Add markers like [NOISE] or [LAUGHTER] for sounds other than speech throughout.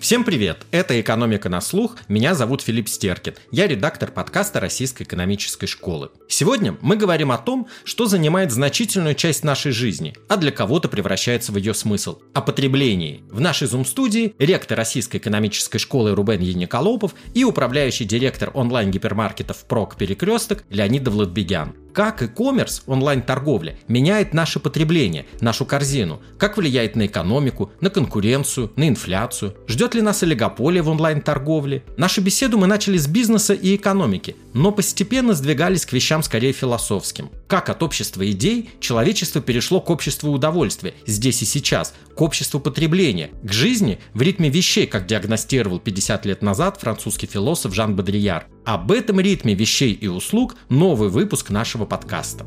Всем привет! Это «Экономика на слух». Меня зовут Филипп Стеркин. Я редактор подкаста Российской экономической школы. Сегодня мы говорим о том, что занимает значительную часть нашей жизни, а для кого-то превращается в ее смысл – о потреблении. В нашей Zoom-студии ректор Российской экономической школы Рубен Яниколопов и управляющий директор онлайн-гипермаркетов «Прок Перекресток» Леонид Давлатбегян. Как e-commerce, онлайн-торговля, меняет наше потребление, нашу корзину? Как влияет на экономику, на конкуренцию, на инфляцию? Ждет ли нас олигополия в онлайн-торговле? Нашу беседу мы начали с бизнеса и экономики, но постепенно сдвигались к вещам скорее философским. Как от общества идей человечество перешло к обществу удовольствия, здесь и сейчас, к обществу потребления, к жизни в ритме вещей, как диагностировал 50 лет назад французский философ Жан Бодрияр. Об этом ритме вещей и услуг новый выпуск нашего подкаста.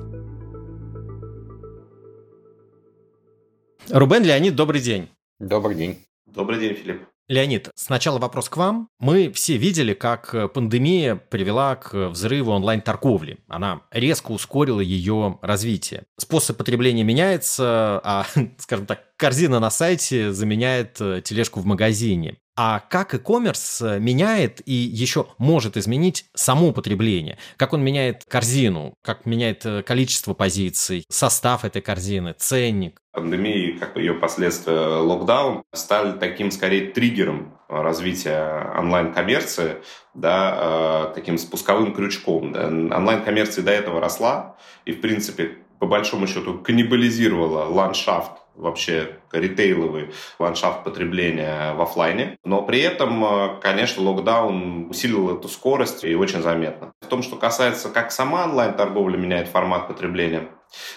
Рубен Леонид, добрый день. Добрый день. Добрый день, Филипп. Леонид, сначала вопрос к вам. Мы все видели, как пандемия привела к взрыву онлайн-торговли. Она резко ускорила ее развитие. Способ потребления меняется, а, [LAUGHS] скажем так, корзина на сайте заменяет э, тележку в магазине. А как e-commerce меняет и еще может изменить само потребление? Как он меняет корзину? Как меняет э, количество позиций, состав этой корзины, ценник? Пандемия и как ее последствия локдаун стали таким скорее триггером развития онлайн-коммерции, да, э, таким спусковым крючком. Да. Онлайн-коммерция до этого росла и, в принципе, по большому счету каннибализировала ландшафт вообще ритейловый ландшафт потребления в офлайне. Но при этом, э, конечно, локдаун усилил эту скорость и очень заметно. В том, что касается, как сама онлайн-торговля меняет формат потребления,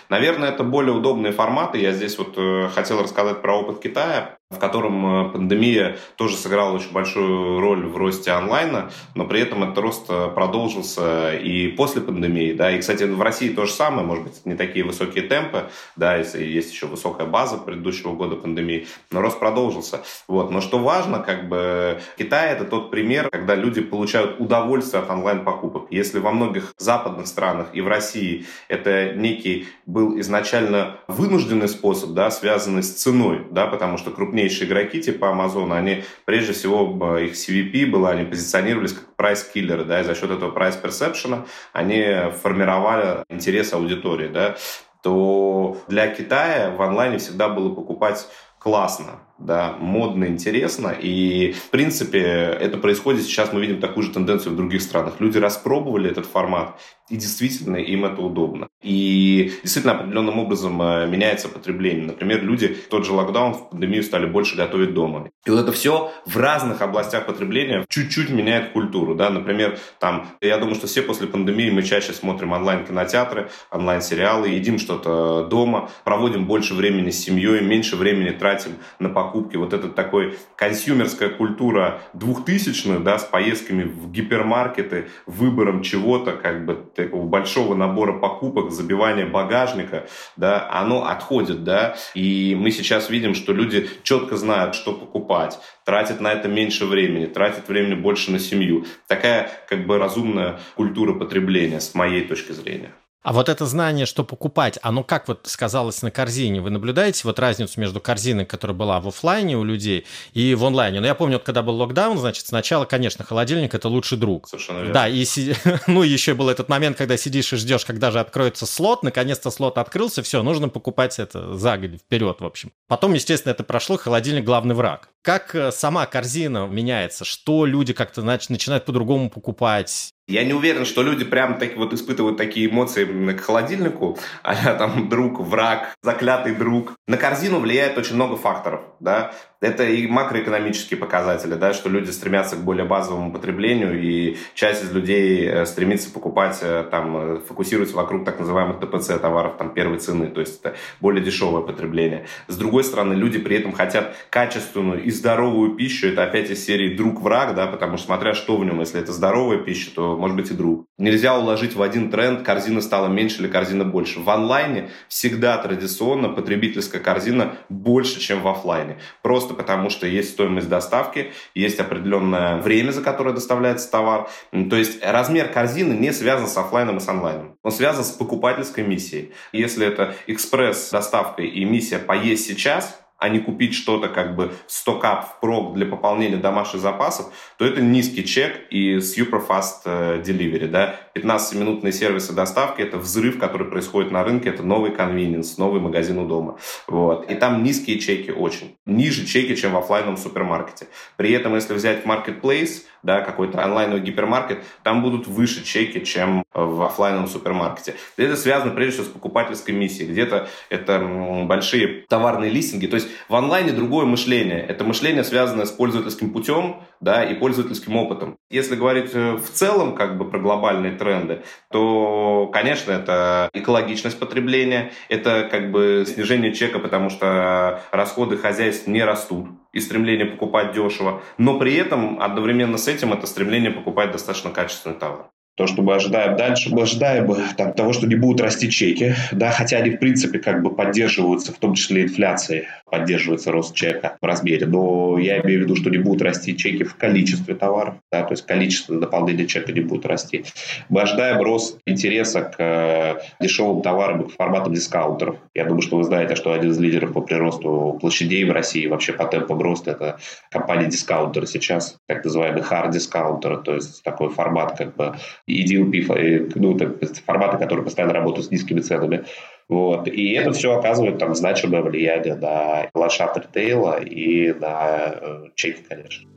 наверное, это более удобные форматы. Я здесь вот э, хотел рассказать про опыт Китая в котором э, пандемия тоже сыграла очень большую роль в росте онлайна, но при этом этот рост э, продолжился и после пандемии, да, и, кстати, в России то же самое, может быть, не такие высокие темпы, да, если есть еще высокая база предыдущего года пандемии, но рост продолжился, вот, но что важно, как бы, Китай это тот пример, когда люди получают удовольствие от онлайн-покупок, если во многих западных странах и в России это некий был изначально вынужденный способ, да, связанный с ценой, да, потому что крупнейшие игроки типа Amazon, они прежде всего, их CVP было, они позиционировались как прайс-киллеры, да, и за счет этого прайс-персепшена они формировали интерес аудитории, да, то для Китая в онлайне всегда было покупать классно, да, модно, интересно. И, в принципе, это происходит сейчас, мы видим такую же тенденцию в других странах. Люди распробовали этот формат, и действительно им это удобно. И действительно определенным образом э, меняется потребление. Например, люди тот же локдаун, в пандемию стали больше готовить дома. И вот это все в разных областях потребления чуть-чуть меняет культуру. Да? Например, там, я думаю, что все после пандемии мы чаще смотрим онлайн-кинотеатры, онлайн-сериалы, едим что-то дома, проводим больше времени с семьей, меньше времени тратим на покупки. Вот это такой консюмерская культура двухтысячных, да, с поездками в гипермаркеты, выбором чего-то, как бы такого большого набора покупок, забивания багажника, да, оно отходит, да, и мы сейчас видим, что люди четко знают, что покупать, тратят на это меньше времени, тратят времени больше на семью. Такая как бы разумная культура потребления с моей точки зрения. А вот это знание, что покупать, оно как вот сказалось на корзине? Вы наблюдаете вот разницу между корзиной, которая была в офлайне у людей, и в онлайне? Ну, я помню, вот, когда был локдаун, значит, сначала, конечно, холодильник – это лучший друг. Совершенно верно. Да, и [LAUGHS] ну, еще был этот момент, когда сидишь и ждешь, когда же откроется слот, наконец-то слот открылся, все, нужно покупать это за год вперед, в общем. Потом, естественно, это прошло, холодильник – главный враг. Как э, сама корзина меняется? Что люди как-то начинают по-другому покупать? Я не уверен, что люди прям так вот испытывают такие эмоции к холодильнику, а там друг, враг, заклятый друг. На корзину влияет очень много факторов, да. Это и макроэкономические показатели, да, что люди стремятся к более базовому потреблению, и часть из людей э, стремится покупать, э, там, э, фокусируется вокруг так называемых ТПЦ товаров там, первой цены, то есть это более дешевое потребление. С другой стороны, люди при этом хотят качественную и здоровую пищу, это опять из серии друг-враг, да, потому что смотря что в нем, если это здоровая пища, то может быть и друг. Нельзя уложить в один тренд, корзина стала меньше или корзина больше. В онлайне всегда традиционно потребительская корзина больше, чем в офлайне. Просто просто потому, что есть стоимость доставки, есть определенное время, за которое доставляется товар. То есть размер корзины не связан с офлайном и с онлайном. Он связан с покупательской миссией. Если это экспресс-доставка и миссия «поесть сейчас», а не купить что-то как бы в стокап в прок для пополнения домашних запасов, то это низкий чек и super fast э, delivery. Да? 15-минутные сервисы доставки – это взрыв, который происходит на рынке, это новый конвениенс, новый магазин у дома. Вот. И там низкие чеки очень. Ниже чеки, чем в офлайновом супермаркете. При этом, если взять marketplace, да, какой-то онлайновый гипермаркет, там будут выше чеки, чем в офлайновом супермаркете. Это связано прежде всего с покупательской миссией. Где-то это большие товарные листинги. То есть в онлайне другое мышление. Это мышление, связанное с пользовательским путем да, и пользовательским опытом. Если говорить э, в целом как бы про глобальные тренды, то, конечно, это экологичность потребления, это как бы снижение чека, потому что расходы хозяйств не растут и стремление покупать дешево, но при этом одновременно с этим это стремление покупать достаточно качественный товар то, что мы ожидаем дальше, мы ожидаем там, того, что не будут расти чеки, да, хотя они, в принципе, как бы поддерживаются, в том числе инфляцией, поддерживается рост чека в размере, но я имею в виду, что не будут расти чеки в количестве товаров, да, то есть количество наполнения чека не будет расти. Мы ожидаем рост интереса к э, дешевым товарам и к форматам дискаунтеров. Я думаю, что вы знаете, что один из лидеров по приросту площадей в России, вообще по темпам роста, это компания дискаунтеры сейчас, так называемый hard дискаунтер, то есть такой формат как бы и DLP, ну, форматы, которые постоянно работают с низкими ценами. Вот. И это все оказывает там значимое влияние на ландшафт ритейла и на э, чеки, конечно.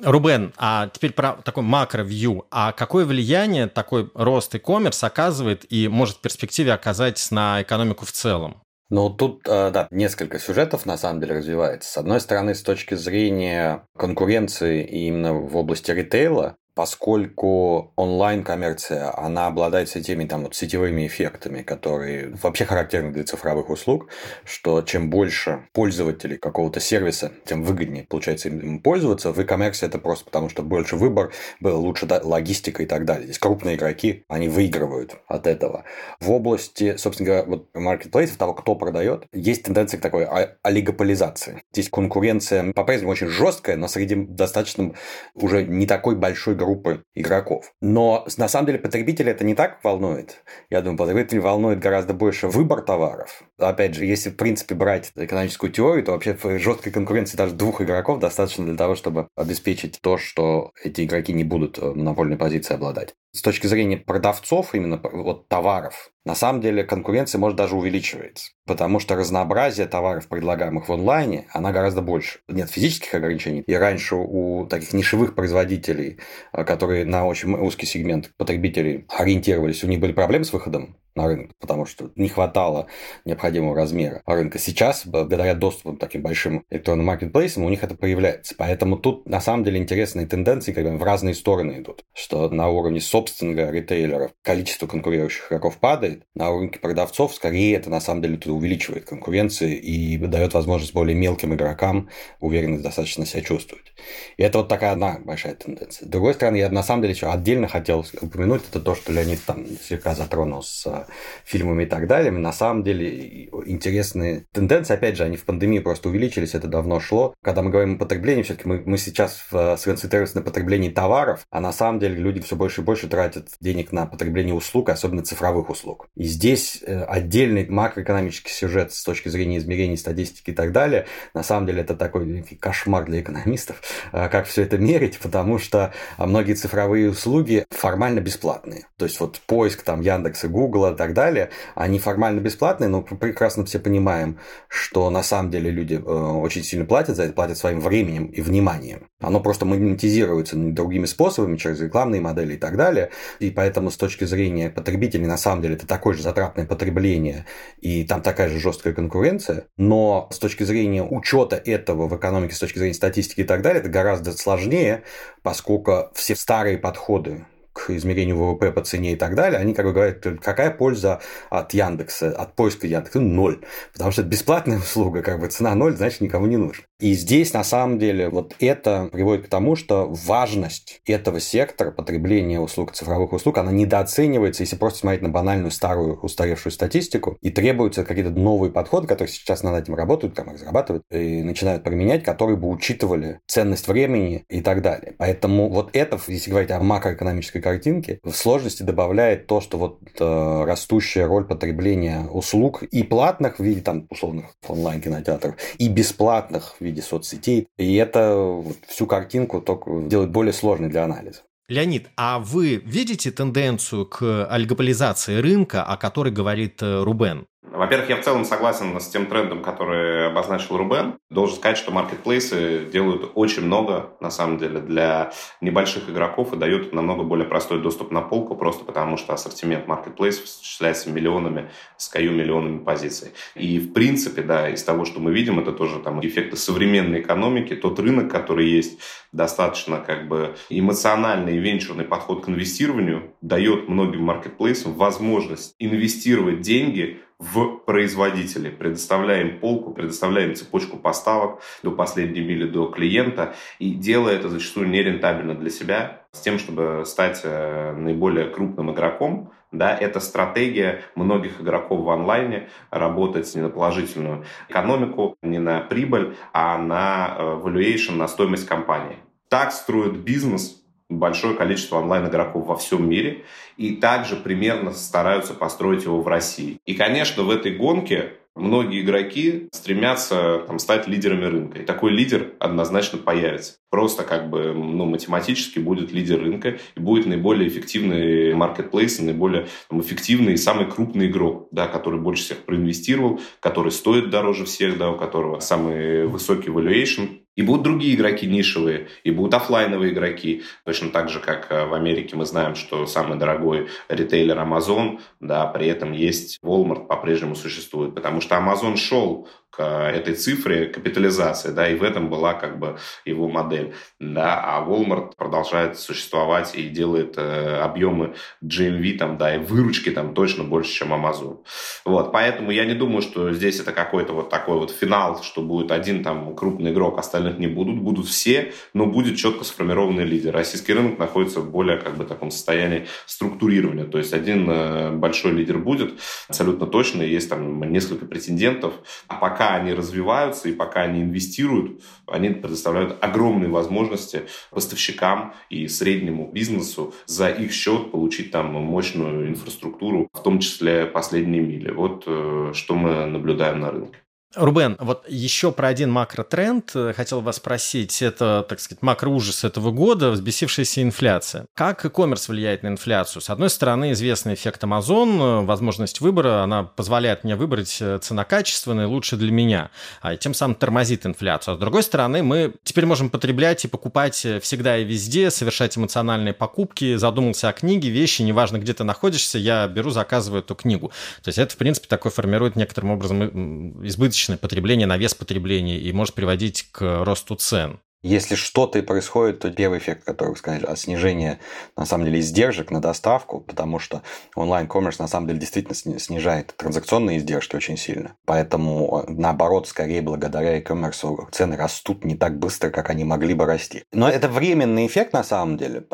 Рубен, а теперь про такой макро-вью. А какое влияние такой рост e-commerce оказывает и может в перспективе оказать на экономику в целом? Ну, тут, э, да, несколько сюжетов на самом деле развивается. С одной стороны, с точки зрения конкуренции именно в области ритейла, поскольку онлайн-коммерция, она обладает этими там вот сетевыми эффектами, которые вообще характерны для цифровых услуг, что чем больше пользователей какого-то сервиса, тем выгоднее получается им пользоваться. В e-commerce это просто потому, что больше выбор, было лучше да, логистика и так далее. Здесь крупные игроки, они выигрывают от этого. В области, собственно говоря, вот маркетплейсов, того, кто продает, есть тенденция к такой олигополизации. Здесь конкуренция по-прежнему очень жесткая, но среди достаточно уже не такой большой группы группы игроков. Но на самом деле потребителя это не так волнует. Я думаю, потребитель волнует гораздо больше выбор товаров. Опять же, если в принципе брать экономическую теорию, то вообще в жесткой конкуренции даже двух игроков достаточно для того, чтобы обеспечить то, что эти игроки не будут э, монопольной позиции обладать. С точки зрения продавцов, именно вот товаров, на самом деле конкуренция может даже увеличивается, потому что разнообразие товаров, предлагаемых в онлайне, она гораздо больше. Нет физических ограничений. И раньше у таких нишевых производителей, э, которые на очень узкий сегмент потребителей ориентировались, у них были проблемы с выходом на рынок, потому что не хватало необходимого размера рынка. Сейчас, благодаря доступу к таким большим электронным маркетплейсам, у них это появляется. Поэтому тут на самом деле интересные тенденции как бы в разные стороны идут. Что на уровне собственного ритейлеров количество конкурирующих игроков падает, на уровне продавцов скорее это на самом деле тут увеличивает конкуренцию и дает возможность более мелким игрокам уверенно достаточно себя чувствовать. И это вот такая одна большая тенденция. С другой стороны, я на самом деле еще отдельно хотел упомянуть, это то, что Леонид там слегка затронул с фильмами и так далее. На самом деле интересные тенденции, опять же, они в пандемии просто увеличились, это давно шло. Когда мы говорим о потреблении, все-таки мы, мы сейчас сконцентрируемся на потреблении товаров, а на самом деле люди все больше и больше тратят денег на потребление услуг, особенно цифровых услуг. И здесь э, отдельный макроэкономический сюжет с точки зрения измерений, статистики и так далее, на самом деле это такой кошмар для экономистов, э, как все это мерить, потому что многие цифровые услуги формально бесплатные. То есть вот поиск там Яндекса, Гугла, так далее, они формально бесплатные, но прекрасно все понимаем, что на самом деле люди э, очень сильно платят за это, платят своим временем и вниманием. Оно просто монетизируется другими способами, через рекламные модели и так далее. И поэтому с точки зрения потребителей, на самом деле, это такое же затратное потребление, и там такая же жесткая конкуренция. Но с точки зрения учета этого в экономике, с точки зрения статистики и так далее, это гораздо сложнее, поскольку все старые подходы измерению ВВП по цене и так далее, они как бы говорят, какая польза от Яндекса, от поиска Яндекса? Ну, ноль. Потому что это бесплатная [LAUGHS] услуга, как бы цена ноль, значит, никому не нужна. И здесь, на самом деле, вот это приводит к тому, что важность этого сектора потребления услуг, цифровых услуг, она недооценивается, если просто смотреть на банальную старую устаревшую статистику, и требуются какие-то новые подходы, которые сейчас над этим работают, там разрабатывают и начинают применять, которые бы учитывали ценность времени и так далее. Поэтому вот это, если говорить о макроэкономической картинке, в сложности добавляет то, что вот э, растущая роль потребления услуг и платных в виде там условных онлайн-кинотеатров, и бесплатных в виде соцсетей. И это всю картинку только делает более сложной для анализа. Леонид, а вы видите тенденцию к олигополизации рынка, о которой говорит э, Рубен? Во-первых, я в целом согласен с тем трендом, который обозначил Рубен. Должен сказать, что маркетплейсы делают очень много, на самом деле, для небольших игроков и дают намного более простой доступ на полку, просто потому что ассортимент маркетплейсов исчисляется миллионами, скаю миллионами позиций. И, в принципе, да, из того, что мы видим, это тоже там эффекты современной экономики. Тот рынок, который есть, достаточно как бы эмоциональный и венчурный подход к инвестированию, дает многим маркетплейсам возможность инвестировать деньги в производителей. Предоставляем полку, предоставляем цепочку поставок до последней мили до клиента и делая это зачастую нерентабельно для себя, с тем, чтобы стать э, наиболее крупным игроком, да, это стратегия многих игроков в онлайне работать не на положительную экономику, не на прибыль, а на э, valuation, на стоимость компании. Так строят бизнес большое количество онлайн-игроков во всем мире и также примерно стараются построить его в России. И, конечно, в этой гонке многие игроки стремятся там, стать лидерами рынка. И такой лидер однозначно появится. Просто как бы ну, математически будет лидер рынка и будет наиболее эффективный маркетплейс, наиболее там, эффективный и самый крупный игрок, да, который больше всех проинвестировал, который стоит дороже всех, да, у которого самый высокий valuation, и будут другие игроки нишевые, и будут офлайновые игроки. Точно так же, как э, в Америке мы знаем, что самый дорогой ритейлер Amazon, да, при этом есть Walmart по-прежнему существует. Потому что Amazon шел к этой цифре капитализации, да, и в этом была как бы его модель, да, а Walmart продолжает существовать и делает э, объемы GMV там, да, и выручки там точно больше, чем Amazon. Вот, поэтому я не думаю, что здесь это какой-то вот такой вот финал, что будет один там крупный игрок, остальных не будут, будут все, но будет четко сформированный лидер. Российский рынок находится в более как бы таком состоянии структурирования, то есть один э, большой лидер будет, абсолютно точно, есть там несколько претендентов, а пока пока они развиваются и пока они инвестируют, они предоставляют огромные возможности поставщикам и среднему бизнесу за их счет получить там мощную инфраструктуру, в том числе последние мили. Вот э, что мы наблюдаем на рынке. Рубен, вот еще про один макротренд э, хотел вас спросить. Это, так сказать, макроужас этого года, взбесившаяся инфляция. Как e-commerce влияет на инфляцию? С одной стороны, известный эффект Amazon, э, возможность выбора, она позволяет мне выбрать э, цена-качество наилучше для меня, а тем самым тормозит инфляцию. А с другой стороны, мы теперь можем потреблять и покупать всегда и везде, совершать эмоциональные покупки, задумался о книге, вещи, неважно, где ты находишься, я беру, заказываю эту книгу. То есть это, в принципе, такой формирует некоторым образом избыточный избыточное потребление на вес потребления и может приводить к росту цен. Если что-то и происходит, то первый эффект, который вы сказали, а снижение, на самом деле, издержек на доставку, потому что онлайн-коммерс, на самом деле, действительно снижает транзакционные издержки очень сильно. Поэтому, наоборот, скорее, благодаря e-commerce цены растут не так быстро, как они могли бы расти. Но это временный эффект, на самом деле.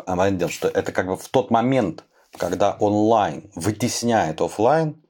Что это как бы в тот момент, когда онлайн вытесняет офлайн,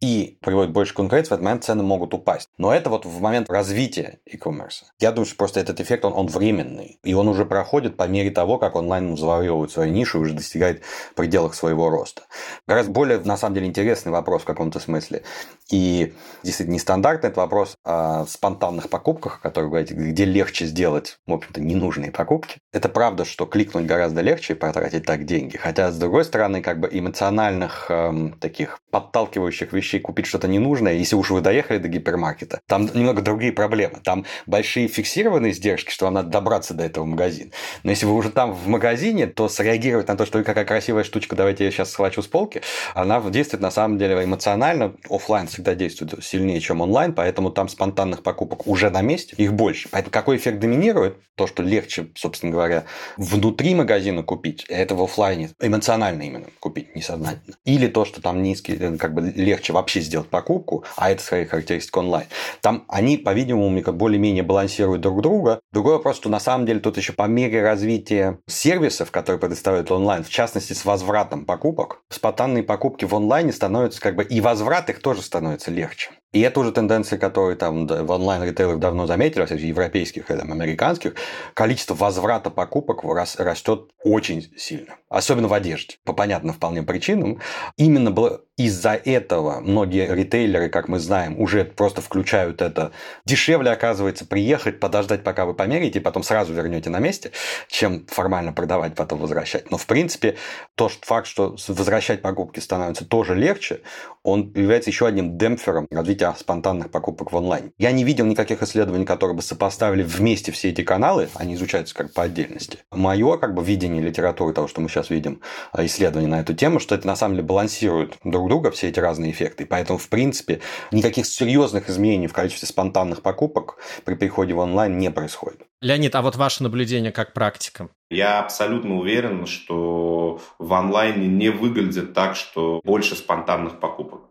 и приводит больше конкуренции, в этот момент цены могут упасть. Но это вот в момент развития e-commerce. Я думаю, что просто этот эффект, он, он временный. И он уже проходит по мере того, как онлайн завоевывает свою нишу и уже достигает пределах своего роста. Гораздо более, на самом деле, интересный вопрос в каком-то смысле. И действительно нестандартный это вопрос о спонтанных покупках, которые говорите, где легче сделать, в общем-то, ненужные покупки. Это правда, что кликнуть гораздо легче и потратить так деньги. Хотя, с другой стороны, как бы эмоциональных эм, таких подталкивающих вещей вещей купить что-то ненужное, если уж вы доехали до гипермаркета. Там немного другие проблемы. Там большие фиксированные издержки, что вам надо добраться до этого магазина. Но если вы уже там в магазине, то среагировать на то, что какая красивая штучка, давайте я сейчас схвачу с полки, она действует на самом деле эмоционально. офлайн всегда действует сильнее, чем онлайн, поэтому там спонтанных покупок уже на месте, их больше. Поэтому какой эффект доминирует? То, что легче, собственно говоря, внутри магазина купить, это в офлайне эмоционально именно купить, несознательно. Или то, что там низкий, как бы легче вообще сделать покупку, а это скорее характеристика онлайн. Там они, по-видимому, более-менее балансируют друг друга. Другой вопрос, что на самом деле тут еще по мере развития сервисов, которые предоставляют онлайн, в частности с возвратом покупок, спонтанные покупки в онлайне становятся как бы и возврат их тоже становится легче. И это уже тенденция, которую там в онлайн-ритейлах давно заметили, кстати, европейских и там, американских. Количество возврата покупок растет очень сильно. Особенно в одежде. По понятным вполне причинам. Именно из-за этого многие ритейлеры, как мы знаем, уже просто включают это. Дешевле, оказывается, приехать, подождать, пока вы померите, и потом сразу вернете на месте, чем формально продавать, потом возвращать. Но, в принципе, тот факт, что возвращать покупки становится тоже легче, он является еще одним демпфером развития спонтанных покупок в онлайн. Я не видел никаких исследований, которые бы сопоставили вместе все эти каналы, они изучаются как по отдельности. Мое как бы видение литературы того, что мы сейчас видим, а, исследования на эту тему, что это на самом деле балансирует друг друга, все эти разные эффекты. И поэтому, в принципе, никаких серьезных изменений в количестве спонтанных покупок при переходе в онлайн не происходит. Леонид, а вот ваше наблюдение как практика? Я абсолютно уверен, что в онлайне не выглядит так, что больше спонтанных покупок.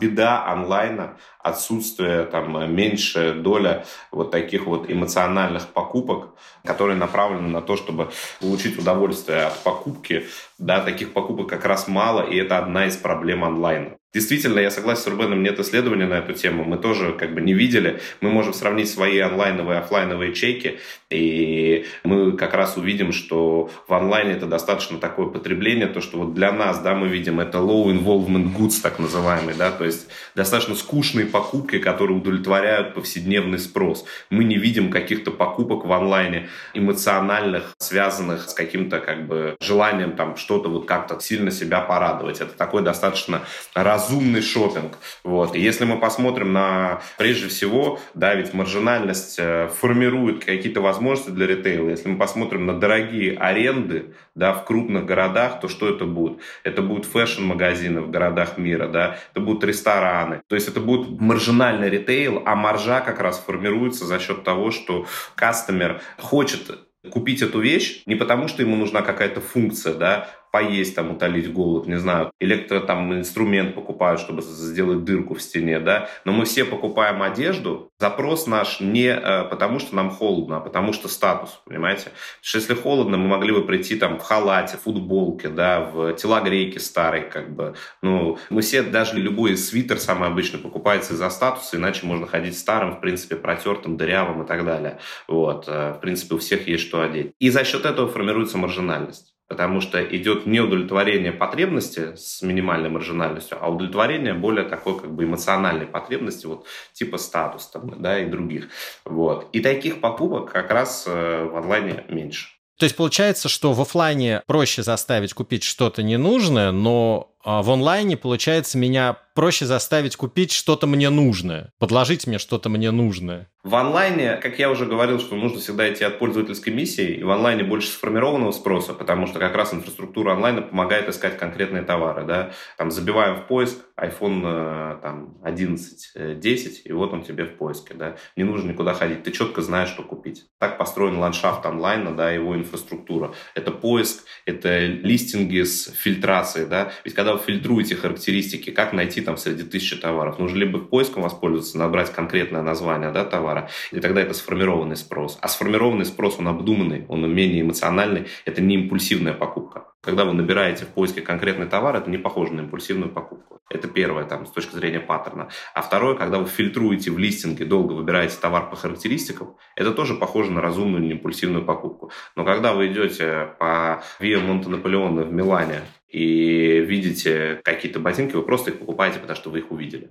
Беда онлайна, отсутствие, там, меньшая доля вот таких вот эмоциональных покупок, которые направлены на то, чтобы получить удовольствие от покупки. Да, таких покупок как раз мало, и это одна из проблем онлайна. Действительно, я согласен с Рубеном, нет исследования на эту тему. Мы тоже как бы не видели. Мы можем сравнить свои онлайновые и офлайновые чеки, и мы как раз увидим, что в онлайне это достаточно такое потребление, то, что вот для нас, да, мы видим, это low involvement goods, так называемый, да, то есть достаточно скучные покупки, которые удовлетворяют повседневный спрос. Мы не видим каких-то покупок в онлайне эмоциональных, связанных с каким-то как бы желанием там что-то вот как-то сильно себя порадовать. Это такой достаточно раз разумный шопинг. Вот. И если мы посмотрим на, прежде всего, да, ведь маржинальность э, формирует какие-то возможности для ритейла. Если мы посмотрим на дорогие аренды, да, в крупных городах, то что это будет? Это будут фэшн-магазины в городах мира, да, это будут рестораны. То есть это будет маржинальный ритейл, а маржа как раз формируется за счет того, что кастомер хочет купить эту вещь не потому, что ему нужна какая-то функция, да, поесть, там, утолить голод, не знаю, электро, там, инструмент покупают, чтобы сделать дырку в стене, да, но мы все покупаем одежду, запрос наш не э, потому, что нам холодно, а потому что статус, понимаете? Потому что если холодно, мы могли бы прийти там в халате, футболке, да, в телогрейке старой, как бы, ну, мы все, даже любой свитер самый обычный покупается из-за статуса, иначе можно ходить старым, в принципе, протертым, дырявым и так далее, вот, э, в принципе, у всех есть что одеть. И за счет этого формируется маржинальность потому что идет не удовлетворение потребности с минимальной маржинальностью, а удовлетворение более такой как бы эмоциональной потребности, вот типа статус там, да, и других. Вот. И таких покупок как раз э, в онлайне меньше. То есть получается, что в офлайне проще заставить купить что-то ненужное, но в онлайне, получается, меня проще заставить купить что-то мне нужное, подложить мне что-то мне нужное. В онлайне, как я уже говорил, что нужно всегда идти от пользовательской миссии, и в онлайне больше сформированного спроса, потому что как раз инфраструктура онлайна помогает искать конкретные товары. Да? Там забиваем в поиск iPhone э, там, 11, 10, э, и вот он тебе в поиске. Да? Не нужно никуда ходить, ты четко знаешь, что купить. Так построен ландшафт онлайна, да, его инфраструктура. Это поиск, это листинги с фильтрацией. Да? Ведь когда вы фильтруете характеристики, как найти там среди тысячи товаров, нужно либо поиском воспользоваться, набрать конкретное название да, товара, и тогда это сформированный спрос. А сформированный спрос, он обдуманный, он менее эмоциональный, это не импульсивная покупка. Когда вы набираете в поиске конкретный товар, это не похоже на импульсивную покупку. Это первое, там, с точки зрения паттерна. А второе, когда вы фильтруете в листинге, долго выбираете товар по характеристикам, это тоже похоже на разумную, не импульсивную покупку. Но когда вы идете по Виа Монте Наполеона в Милане и видите какие-то ботинки, вы просто их покупаете, потому что вы их увидели.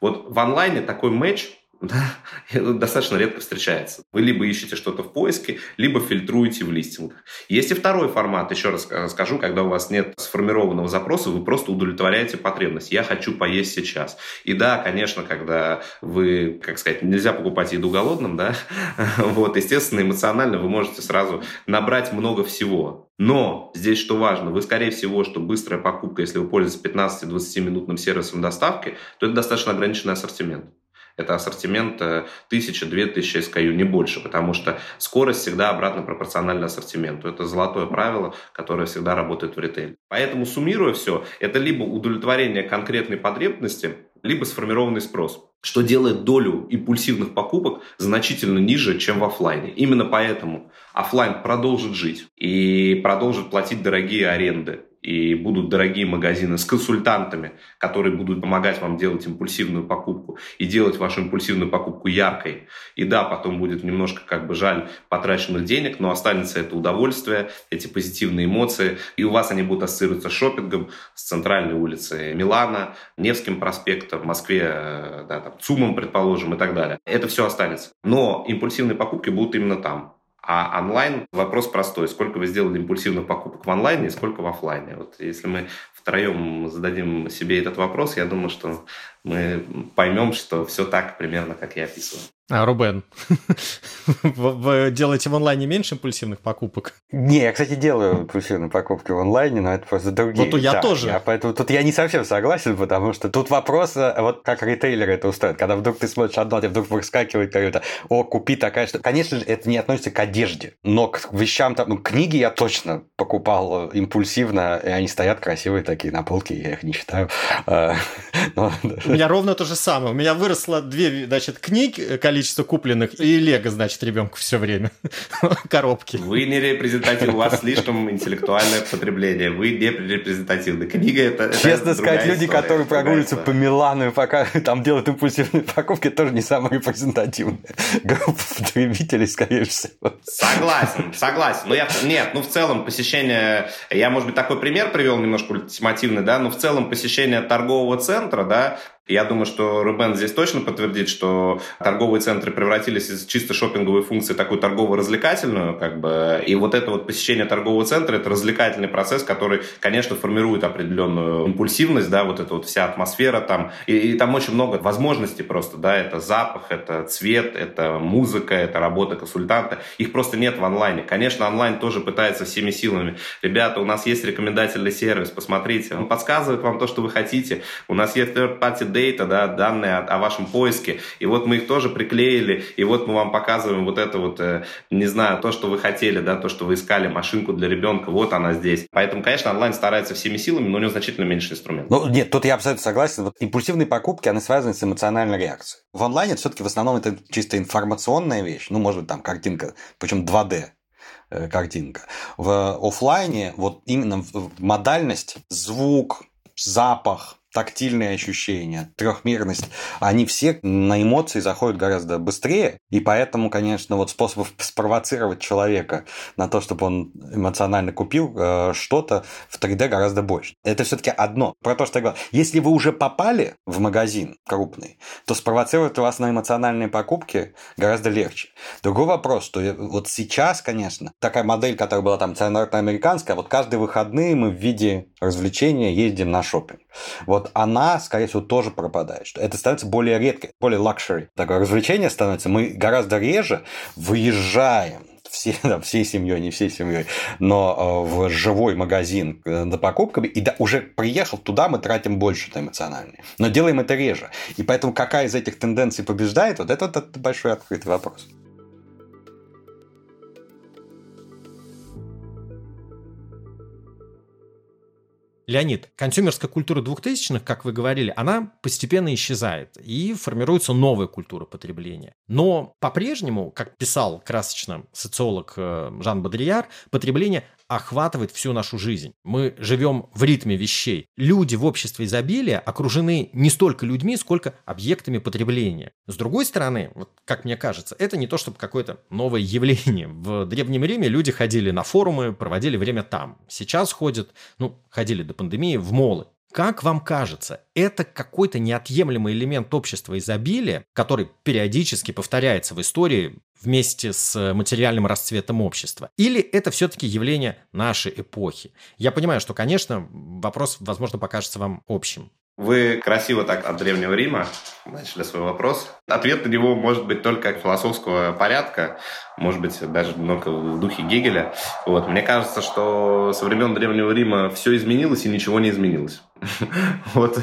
Вот в онлайне такой матч да, это достаточно редко встречается. Вы либо ищете что-то в поиске, либо фильтруете в листингах. Есть и второй формат, еще раз скажу, когда у вас нет сформированного запроса, вы просто удовлетворяете потребность. Я хочу поесть сейчас. И да, конечно, когда вы, как сказать, нельзя покупать еду голодным, да, [LAUGHS] вот, естественно, эмоционально вы можете сразу набрать много всего. Но здесь что важно, вы, скорее всего, что быстрая покупка, если вы пользуетесь 15-20 минутным сервисом доставки, то это достаточно ограниченный ассортимент это ассортимент 1000-2000 SKU, не больше, потому что скорость всегда обратно пропорциональна ассортименту. Это золотое правило, которое всегда работает в ритейле. Поэтому, суммируя все, это либо удовлетворение конкретной потребности, либо сформированный спрос что делает долю импульсивных покупок значительно ниже, чем в офлайне. Именно поэтому офлайн продолжит жить и продолжит платить дорогие аренды и будут дорогие магазины с консультантами, которые будут помогать вам делать импульсивную покупку и делать вашу импульсивную покупку яркой. И да, потом будет немножко как бы жаль потраченных денег, но останется это удовольствие, эти позитивные эмоции, и у вас они будут ассоциироваться с шопингом, с центральной улицы Милана, Невским проспектом, в Москве, э, да, там, ЦУМом, предположим, и так далее. Это все останется. Но импульсивные покупки будут именно там. А онлайн вопрос простой. Сколько вы сделали импульсивных покупок в онлайне и сколько в офлайне? Вот если мы втроем зададим себе этот вопрос, я думаю, что мы поймем, что все так примерно, как я описываю. А, Рубен, [LAUGHS] вы делаете в онлайне меньше импульсивных покупок? Не, я, кстати, делаю импульсивные покупки в онлайне, но это просто другие. Вот я да, тоже. Я, поэтому тут я не совсем согласен, потому что тут вопрос, э, вот как ритейлер это устроит. Когда вдруг ты смотришь одно, тебе вдруг выскакивает какое-то, о, купи такая что. Конечно же, это не относится к одежде, но к вещам, там, ну, книги я точно покупал э, импульсивно, и они стоят красивые такие на полке, я их не считаю. Э, [LAUGHS] У меня ровно то же самое. У меня выросло две, значит, книг, количество количество купленных, и Лего, значит, ребенку все время. [LAUGHS] Коробки. Вы не репрезентативны, у вас слишком интеллектуальное потребление, вы не репрезентативны. Книга это, Честно сказать, люди, история, которые прогуливаются по Милану и пока там делают импульсивные покупки, тоже не самые репрезентативные. Группа потребителей, скорее всего. Согласен, согласен. Но я, нет, ну в целом посещение, я, может быть, такой пример привел немножко ультимативный, да, но в целом посещение торгового центра, да, я думаю, что Рубен здесь точно подтвердит, что торговые центры превратились из чисто шопинговой функции в такую торгово-развлекательную, как бы, и вот это вот посещение торгового центра – это развлекательный процесс, который, конечно, формирует определенную импульсивность, да, вот эта вот вся атмосфера там, и, и там очень много возможностей просто, да, это запах, это цвет, это музыка, это работа консультанта, их просто нет в онлайне. Конечно, онлайн тоже пытается всеми силами. Ребята, у нас есть рекомендательный сервис, посмотрите, он подсказывает вам то, что вы хотите, у нас есть third-party дейта, да, данные о, о вашем поиске, и вот мы их тоже приклеили, и вот мы вам показываем вот это вот, э, не знаю, то, что вы хотели, да, то, что вы искали, машинку для ребенка, вот она здесь. Поэтому, конечно, онлайн старается всеми силами, но у него значительно меньше инструментов. Ну, нет, тут я абсолютно согласен. Вот импульсивные покупки, они связаны с эмоциональной реакцией. В онлайне все-таки в основном это чисто информационная вещь, ну, может быть, там картинка, причем 2D, э, картинка. В офлайне вот именно модальность, звук, запах, тактильные ощущения, трехмерность, они все на эмоции заходят гораздо быстрее, и поэтому, конечно, вот способов [LAUGHS] спровоцировать человека на то, чтобы он эмоционально купил э, что-то в 3D гораздо больше. Это все-таки одно. Про то, что я говорил. Если вы уже попали в магазин крупный, то спровоцировать вас на эмоциональные покупки гораздо легче. Другой вопрос, что вот сейчас, конечно, такая модель, которая была там американская, вот каждые выходные мы в виде развлечения ездим на шопинг. Вот вот она, скорее всего, тоже пропадает. Что это становится более редко, более лакшери. Такое развлечение становится. Мы гораздо реже выезжаем все, [LAUGHS] да, всей семьей, не всей семьей, но э, в живой магазин э, покупками, и да, уже приехал туда, мы тратим больше на эмоциональные. Но делаем это реже. И поэтому какая из этих тенденций побеждает, вот это, это большой открытый вопрос. Леонид, консюмерская культура 2000-х, как вы говорили, она постепенно исчезает, и формируется новая культура потребления. Но по-прежнему, как писал красочно социолог э, Жан Бодрияр, потребление охватывает всю нашу жизнь. Мы живем в ритме вещей. Люди в обществе изобилия окружены не столько людьми, сколько объектами потребления. С другой стороны, вот как мне кажется, это не то чтобы какое-то новое явление. В Древнем Риме люди ходили на форумы, проводили время там. Сейчас ходят, ну, ходили до пандемии в молы. Как вам кажется, это какой-то неотъемлемый элемент общества изобилия, который периодически повторяется в истории вместе с материальным расцветом общества? Или это все-таки явление нашей эпохи? Я понимаю, что, конечно, вопрос, возможно, покажется вам общим. Вы красиво так от Древнего Рима начали свой вопрос. Ответ на него может быть только философского порядка, может быть, даже немного в духе Гегеля. Вот. Мне кажется, что со времен Древнего Рима все изменилось и ничего не изменилось. [LAUGHS] Вот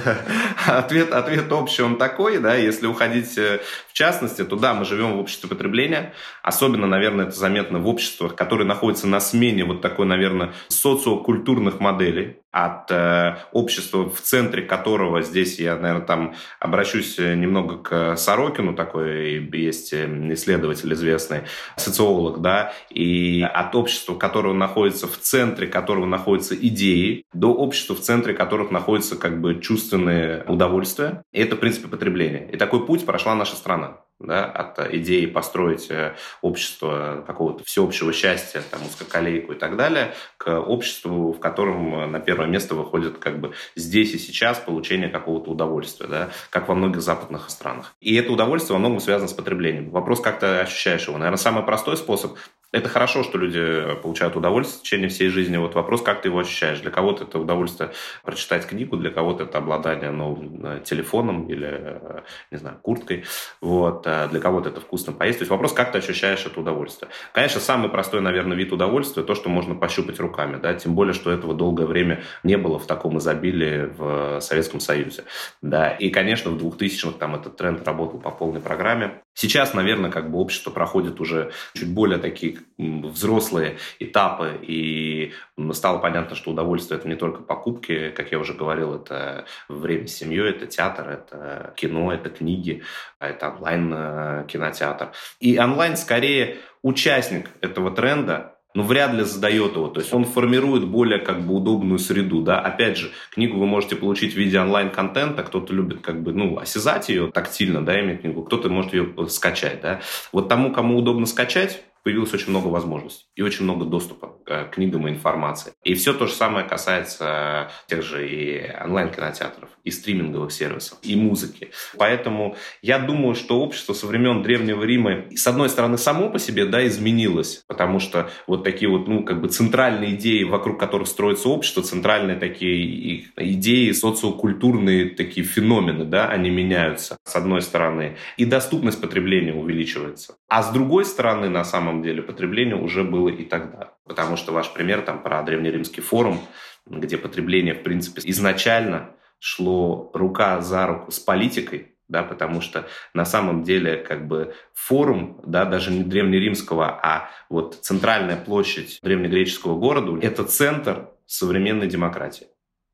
ответ, ответ общий он такой, да, если уходить э, в частности, то да, мы живем в обществе потребления, особенно, наверное, это заметно в обществах, которые находятся на смене вот такой, наверное, социокультурных моделей, от э, общества, в центре которого здесь я, наверное, там обращусь немного к Сорокину, такой есть исследователь известный, социолог, да, и от общества, которое находится в центре которого находятся идеи, до общества, в центре которых находятся как бы чувственные удовольствия. И это, в принципе, потребление. И такой путь прошла наша страна да, от идеи построить э, общество какого-то всеобщего счастья, там, узкоколейку и так далее, к обществу, в котором э, на первое место выходит как бы здесь и сейчас получение какого-то удовольствия, да, как во многих западных странах. И это удовольствие во многом связано с потреблением. Вопрос, как ты ощущаешь его. Наверное, самый простой способ это хорошо, что люди получают удовольствие в течение всей жизни. Вот вопрос, как ты его ощущаешь. Для кого-то это удовольствие прочитать книгу, для кого-то это обладание новым э, телефоном или, э, не знаю, курткой. Вот. Для кого-то это вкусно поесть. То есть вопрос, как ты ощущаешь это удовольствие. Конечно, самый простой, наверное, вид удовольствия – то, что можно пощупать руками. Да? Тем более, что этого долгое время не было в таком изобилии в Советском Союзе. Да? И, конечно, в 2000-х там этот тренд работал по полной программе. Сейчас, наверное, как бы общество проходит уже чуть более такие взрослые этапы, и стало понятно, что удовольствие – это не только покупки, как я уже говорил, это время с семьей, это театр, это кино, это книги, это онлайн-кинотеатр. И онлайн скорее участник этого тренда, но вряд ли задает его. То есть он формирует более как бы удобную среду. Да? Опять же, книгу вы можете получить в виде онлайн-контента. Кто-то любит как бы, ну, осязать ее тактильно, да, иметь книгу. Кто-то может ее скачать. Да? Вот тому, кому удобно скачать, появилось очень много возможностей и очень много доступа к книгам и информации. И все то же самое касается тех же и онлайн-кинотеатров, и стриминговых сервисов, и музыки. Поэтому я думаю, что общество со времен Древнего Рима, с одной стороны, само по себе да, изменилось, потому что вот такие вот, ну, как бы центральные идеи, вокруг которых строится общество, центральные такие идеи, социокультурные такие феномены, да, они меняются, с одной стороны. И доступность потребления увеличивается. А с другой стороны, на самом самом деле потребление уже было и тогда. Потому что ваш пример там про древнеримский форум, где потребление, в принципе, изначально шло рука за руку с политикой, да, потому что на самом деле как бы форум, да, даже не древнеримского, а вот центральная площадь древнегреческого города – это центр современной демократии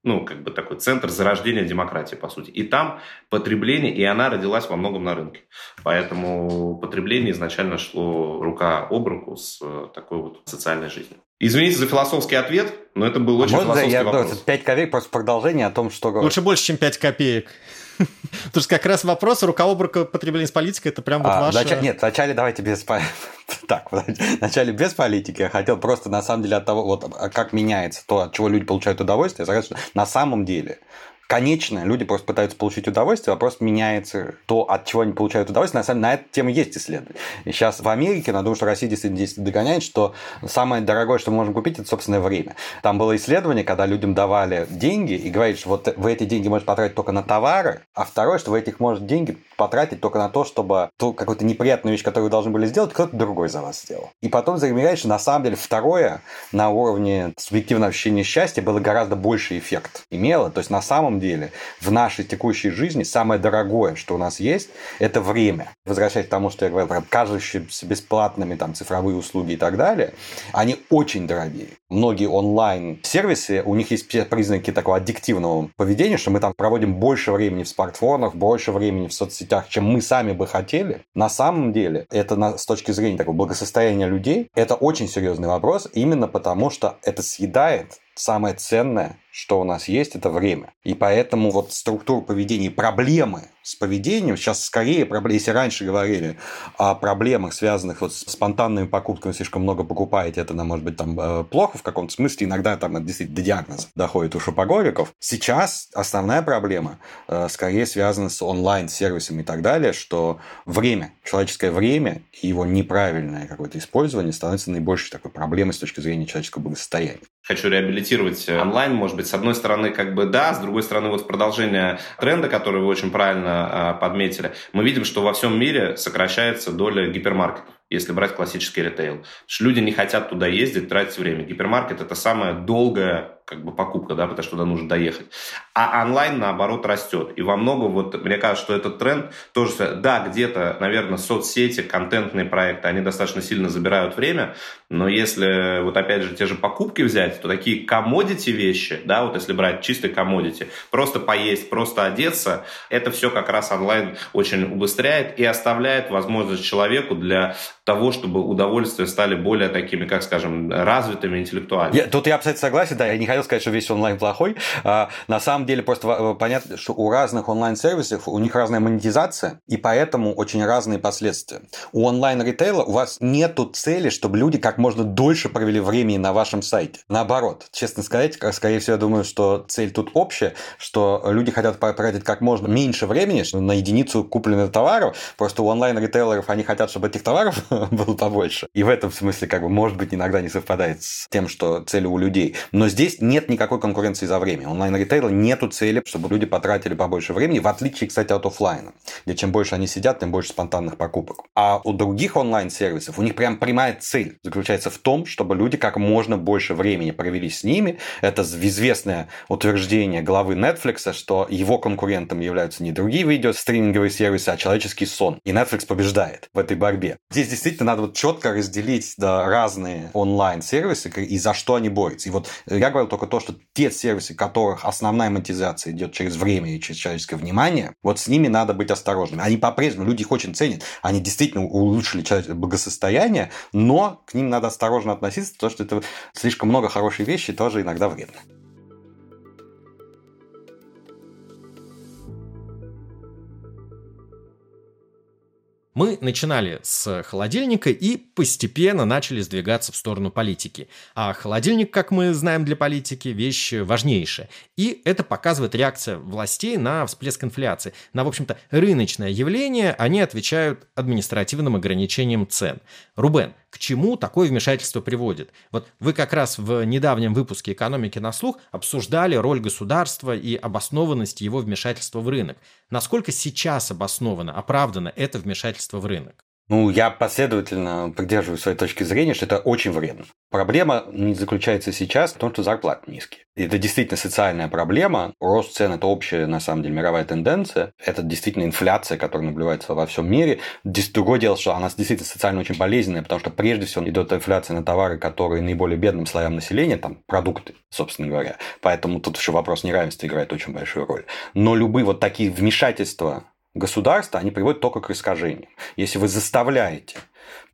ну, как бы такой центр зарождения демократии, по сути. И там потребление, и она родилась во многом на рынке. Поэтому потребление изначально шло рука об руку с э, такой вот социальной жизнью. Извините за философский ответ, но это был очень а философский я, вопрос. 5 копеек просто продолжение о том, что... Лучше больше, чем 5 копеек. Потому что как раз вопрос рука об руку потребления с политикой, это прям вот а, ваше... Нач... Нет, вначале давайте без... [LAUGHS] Так, вначале без политики. Я хотел просто, на самом деле, от того, вот а как меняется то, от чего люди получают удовольствие, сказать, что на самом деле конечно, люди просто пытаются получить удовольствие, вопрос меняется то, от чего они получают удовольствие. На самом деле, на эту тему есть исследования. И сейчас в Америке, но думаю, что Россия действительно здесь догоняет, что самое дорогое, что мы можем купить, это собственное время. Там было исследование, когда людям давали деньги и говорили, что вот вы эти деньги можете потратить только на товары, а второе, что вы этих можете деньги потратить только на то, чтобы ту какую-то неприятную вещь, которую вы должны были сделать, кто-то другой за вас сделал. И потом замечаешь, что на самом деле второе на уровне субъективного ощущения счастья было гораздо больше эффект имело. То есть на самом самом деле в нашей текущей жизни самое дорогое, что у нас есть, это время. Возвращаясь к тому, что я говорил про кажущиеся бесплатными там, цифровые услуги и так далее, они очень дорогие. Многие онлайн-сервисы, у них есть все признаки такого аддиктивного поведения, что мы там проводим больше времени в смартфонах, больше времени в соцсетях, чем мы сами бы хотели. На самом деле, это на, с точки зрения такого благосостояния людей, это очень серьезный вопрос, именно потому что это съедает самое ценное, что у нас есть, это время. И поэтому вот структура поведения, проблемы с поведением, сейчас скорее, если раньше говорили о проблемах, связанных вот с спонтанными покупками, слишком много покупаете, это, может быть, там э, плохо в каком-то смысле, иногда там это действительно до диагноза доходит у шопоголиков. Сейчас основная проблема э, скорее связана с онлайн-сервисами и так далее, что время, человеческое время и его неправильное какое-то использование становится наибольшей такой проблемой с точки зрения человеческого благосостояния. Хочу реабилитировать э, онлайн, может быть, с одной стороны, как бы да, с другой стороны, вот в продолжение тренда, который вы очень правильно а, подметили, мы видим, что во всем мире сокращается доля гипермаркетов если брать классический ритейл. Что люди не хотят туда ездить, тратить время. Гипермаркет – это самая долгая как бы покупка, да, потому что туда нужно доехать. А онлайн, наоборот, растет. И во многом, вот, мне кажется, что этот тренд тоже, да, где-то, наверное, соцсети, контентные проекты, они достаточно сильно забирают время, но если, вот опять же, те же покупки взять, то такие комодити вещи, да, вот если брать чистые комодити, просто поесть, просто одеться, это все как раз онлайн очень убыстряет и оставляет возможность человеку для того, чтобы удовольствия стали более такими, как скажем, развитыми интеллектуально. Я, тут я абсолютно согласен, да, я не хотел сказать, что весь онлайн плохой. А, на самом деле просто э, понятно, что у разных онлайн-сервисов у них разная монетизация, и поэтому очень разные последствия. У онлайн-ритейла у вас нету цели, чтобы люди как можно дольше провели времени на вашем сайте. Наоборот, честно сказать, скорее всего, я думаю, что цель тут общая, что люди хотят потратить как можно меньше времени на единицу купленных товаров, просто у онлайн-ритейлеров они хотят, чтобы этих товаров [LAUGHS] было побольше. И в этом смысле, как бы, может быть, иногда не совпадает с тем, что цели у людей. Но здесь нет никакой конкуренции за время. Онлайн-ритейла нету цели, чтобы люди потратили побольше времени, в отличие, кстати, от офлайна, где чем больше они сидят, тем больше спонтанных покупок. А у других онлайн-сервисов у них прям прямая цель заключается в том, чтобы люди как можно больше времени провели с ними. Это известное утверждение главы Netflix, что его конкурентом являются не другие видеостриминговые сервисы, а человеческий сон. И Netflix побеждает в этой борьбе. Здесь действительно надо вот четко разделить да, разные онлайн-сервисы и за что они борются. И вот я говорил только то, что те сервисы, которых основная монетизация идет через время и через человеческое внимание, вот с ними надо быть осторожными. Они по-прежнему, люди их очень ценят, они действительно улучшили человеческое благосостояние, но к ним надо осторожно относиться, потому что это слишком много хорошей вещи тоже иногда вредно. Мы начинали с холодильника и постепенно начали сдвигаться в сторону политики. А холодильник, как мы знаем для политики, вещь важнейшая. И это показывает реакция властей на всплеск инфляции. На, в общем-то, рыночное явление они отвечают административным ограничением цен. Рубен, к чему такое вмешательство приводит? Вот вы как раз в недавнем выпуске «Экономики на слух» обсуждали роль государства и обоснованность его вмешательства в рынок. Насколько сейчас обосновано, оправдано это вмешательство в рынок? Ну, я последовательно поддерживаю своей точки зрения, что это очень вредно. Проблема не заключается сейчас в том, что зарплаты низкие. Это действительно социальная проблема. Рост цен – это общая, на самом деле, мировая тенденция. Это действительно инфляция, которая наблюдается во всем мире. Другое дело, что она действительно социально очень болезненная, потому что прежде всего идет инфляция на товары, которые наиболее бедным слоям населения, там продукты, собственно говоря. Поэтому тут еще вопрос неравенства играет очень большую роль. Но любые вот такие вмешательства государства, они приводят только к искажениям. Если вы заставляете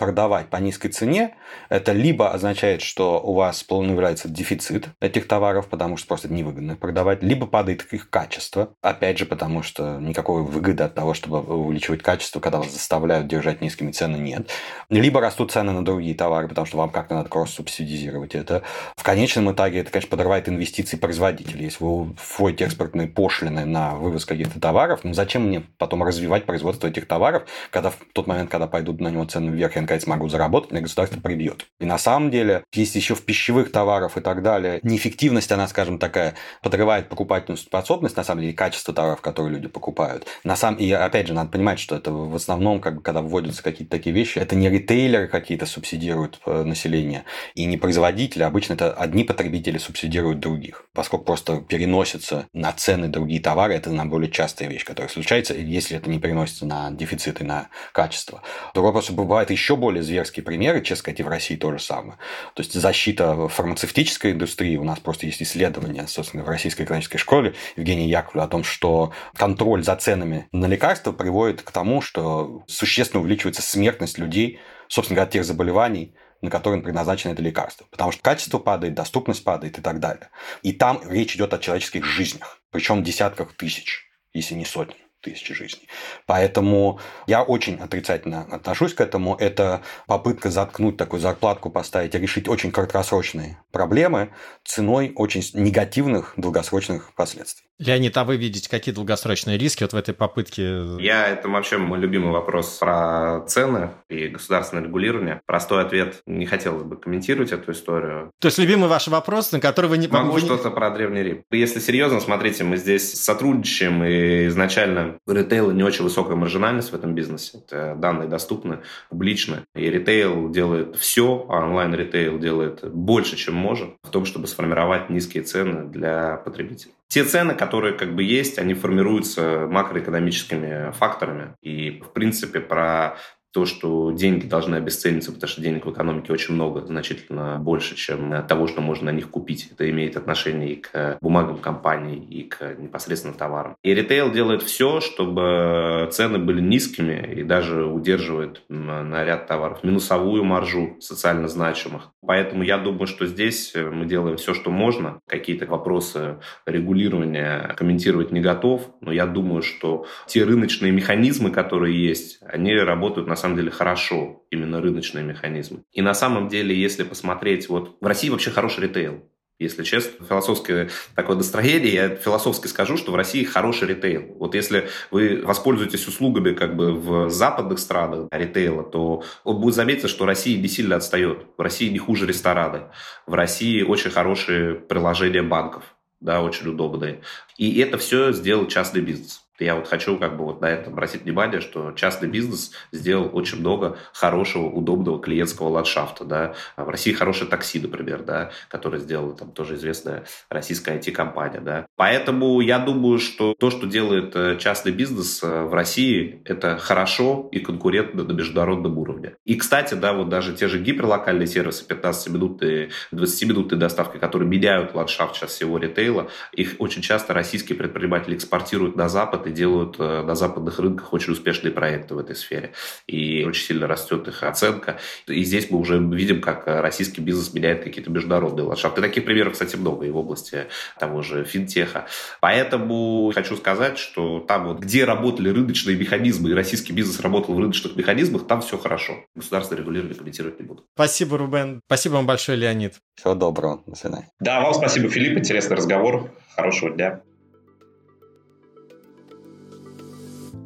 продавать по низкой цене, это либо означает, что у вас является дефицит этих товаров, потому что просто невыгодно продавать, либо падает их качество, опять же, потому что никакой выгоды от того, чтобы увеличивать качество, когда вас заставляют держать низкими цены, нет. Либо растут цены на другие товары, потому что вам как-то надо кросс-субсидизировать это. В конечном итоге это, конечно, подрывает инвестиции производителей. Если вы вводите экспортные пошлины на вывоз каких-то товаров, ну зачем мне потом развивать производство этих товаров, когда в тот момент, когда пойдут на него цены вверх, наконец могу заработать, мне государство прибьет. И на самом деле, есть еще в пищевых товарах и так далее, неэффективность, она, скажем, такая, подрывает покупательную способность, на самом деле, и качество товаров, которые люди покупают. На самом... И опять же, надо понимать, что это в основном, как бы, когда вводятся какие-то такие вещи, это не ритейлеры какие-то субсидируют э, население, и не производители, обычно это одни потребители субсидируют других, поскольку просто переносятся на цены другие товары, это на более частая вещь, которая случается, если это не переносится на дефицит и на качество. Другой вопрос, бывает еще более зверские примеры, честно сказать, и в России то же самое. То есть защита фармацевтической индустрии, у нас просто есть исследования, собственно, в Российской экономической школе Евгения Яковлева о том, что контроль за ценами на лекарства приводит к тому, что существенно увеличивается смертность людей, собственно говоря, от тех заболеваний, на которые предназначено это лекарство. Потому что качество падает, доступность падает и так далее. И там речь идет о человеческих жизнях, причем десятках тысяч, если не сотен тысячи жизней. Поэтому я очень отрицательно отношусь к этому. Это попытка заткнуть такую зарплатку, поставить решить очень краткосрочные проблемы ценой очень негативных долгосрочных последствий. Леонид, а вы видите какие долгосрочные риски вот в этой попытке? Я, это вообще мой любимый вопрос про цены и государственное регулирование. Простой ответ, не хотел бы комментировать эту историю. То есть любимый ваш вопрос, на который вы не... Могу вы что-то про Древний Рим. Если серьезно, смотрите, мы здесь сотрудничаем и изначально сфере ритейла не очень высокая маржинальность в этом бизнесе. Это данные доступны публично. И ритейл делает все, а онлайн-ритейл делает больше, чем может, в том, чтобы сформировать низкие цены для потребителей. Те цены, которые как бы есть, они формируются макроэкономическими факторами. И, в принципе, про то, что деньги должны обесцениться, потому что денег в экономике очень много, значительно больше, чем того, что можно на них купить. Это имеет отношение и к бумагам компаний, и к непосредственно товарам. И ритейл делает все, чтобы цены были низкими и даже удерживает на ряд товаров минусовую маржу социально значимых. Поэтому я думаю, что здесь мы делаем все, что можно. Какие-то вопросы регулирования комментировать не готов, но я думаю, что те рыночные механизмы, которые есть, они работают на самом деле хорошо, именно рыночные механизмы. И на самом деле, если посмотреть, вот в России вообще хороший ритейл. Если честно, философское такое настроение, я философски скажу, что в России хороший ритейл. Вот если вы воспользуетесь услугами как бы в западных странах ритейла, то вот будет заметить, что Россия не сильно отстает. В России не хуже рестораны. В России очень хорошие приложения банков, да, очень удобные. И это все сделал частный бизнес. Я вот хочу как бы вот на это обратить внимание, что частный бизнес сделал очень много хорошего, удобного клиентского ландшафта. Да. В России хорошее такси, например, да, которое сделала там тоже известная российская IT-компания. Да. Поэтому я думаю, что то, что делает э, частный бизнес э, в России, это хорошо и конкурентно на международном уровне. И, кстати, да, вот даже те же гиперлокальные сервисы 15-минутные, 20-минутные доставки, которые меняют ландшафт сейчас всего ритейла, их очень часто российские предприниматели экспортируют на Запад и делают э, на западных рынках очень успешные проекты в этой сфере. И очень сильно растет их оценка. И здесь мы уже видим, как российский бизнес меняет какие-то международные ландшафты. Таких примеров, кстати, много и в области того же финтеха. Поэтому хочу сказать, что там вот, где работали рыночные механизмы, и российский бизнес работал в рыночных механизмах, там все хорошо. Государство регулирование комментировать не буду. Спасибо, Рубен. Спасибо вам большое, Леонид. Всего доброго. До свидания. Да, вам спасибо, Филипп. Интересный разговор. Хорошего дня.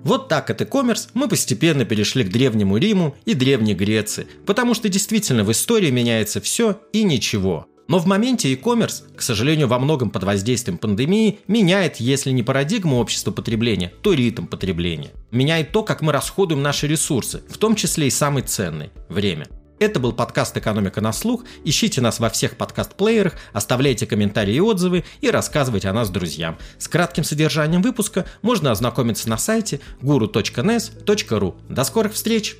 Вот так от e-commerce мы постепенно перешли к Древнему Риму и Древней Греции, потому что действительно в истории меняется все и ничего. Но в моменте e-commerce, к сожалению, во многом под воздействием пандемии, меняет, если не парадигму общества потребления, то ритм потребления. Меняет то, как мы расходуем наши ресурсы, в том числе и самый ценный – время. Это был подкаст «Экономика на слух». Ищите нас во всех подкаст-плеерах, оставляйте комментарии и отзывы и рассказывайте о нас друзьям. С кратким содержанием выпуска можно ознакомиться на сайте guru.nes.ru. До скорых встреч!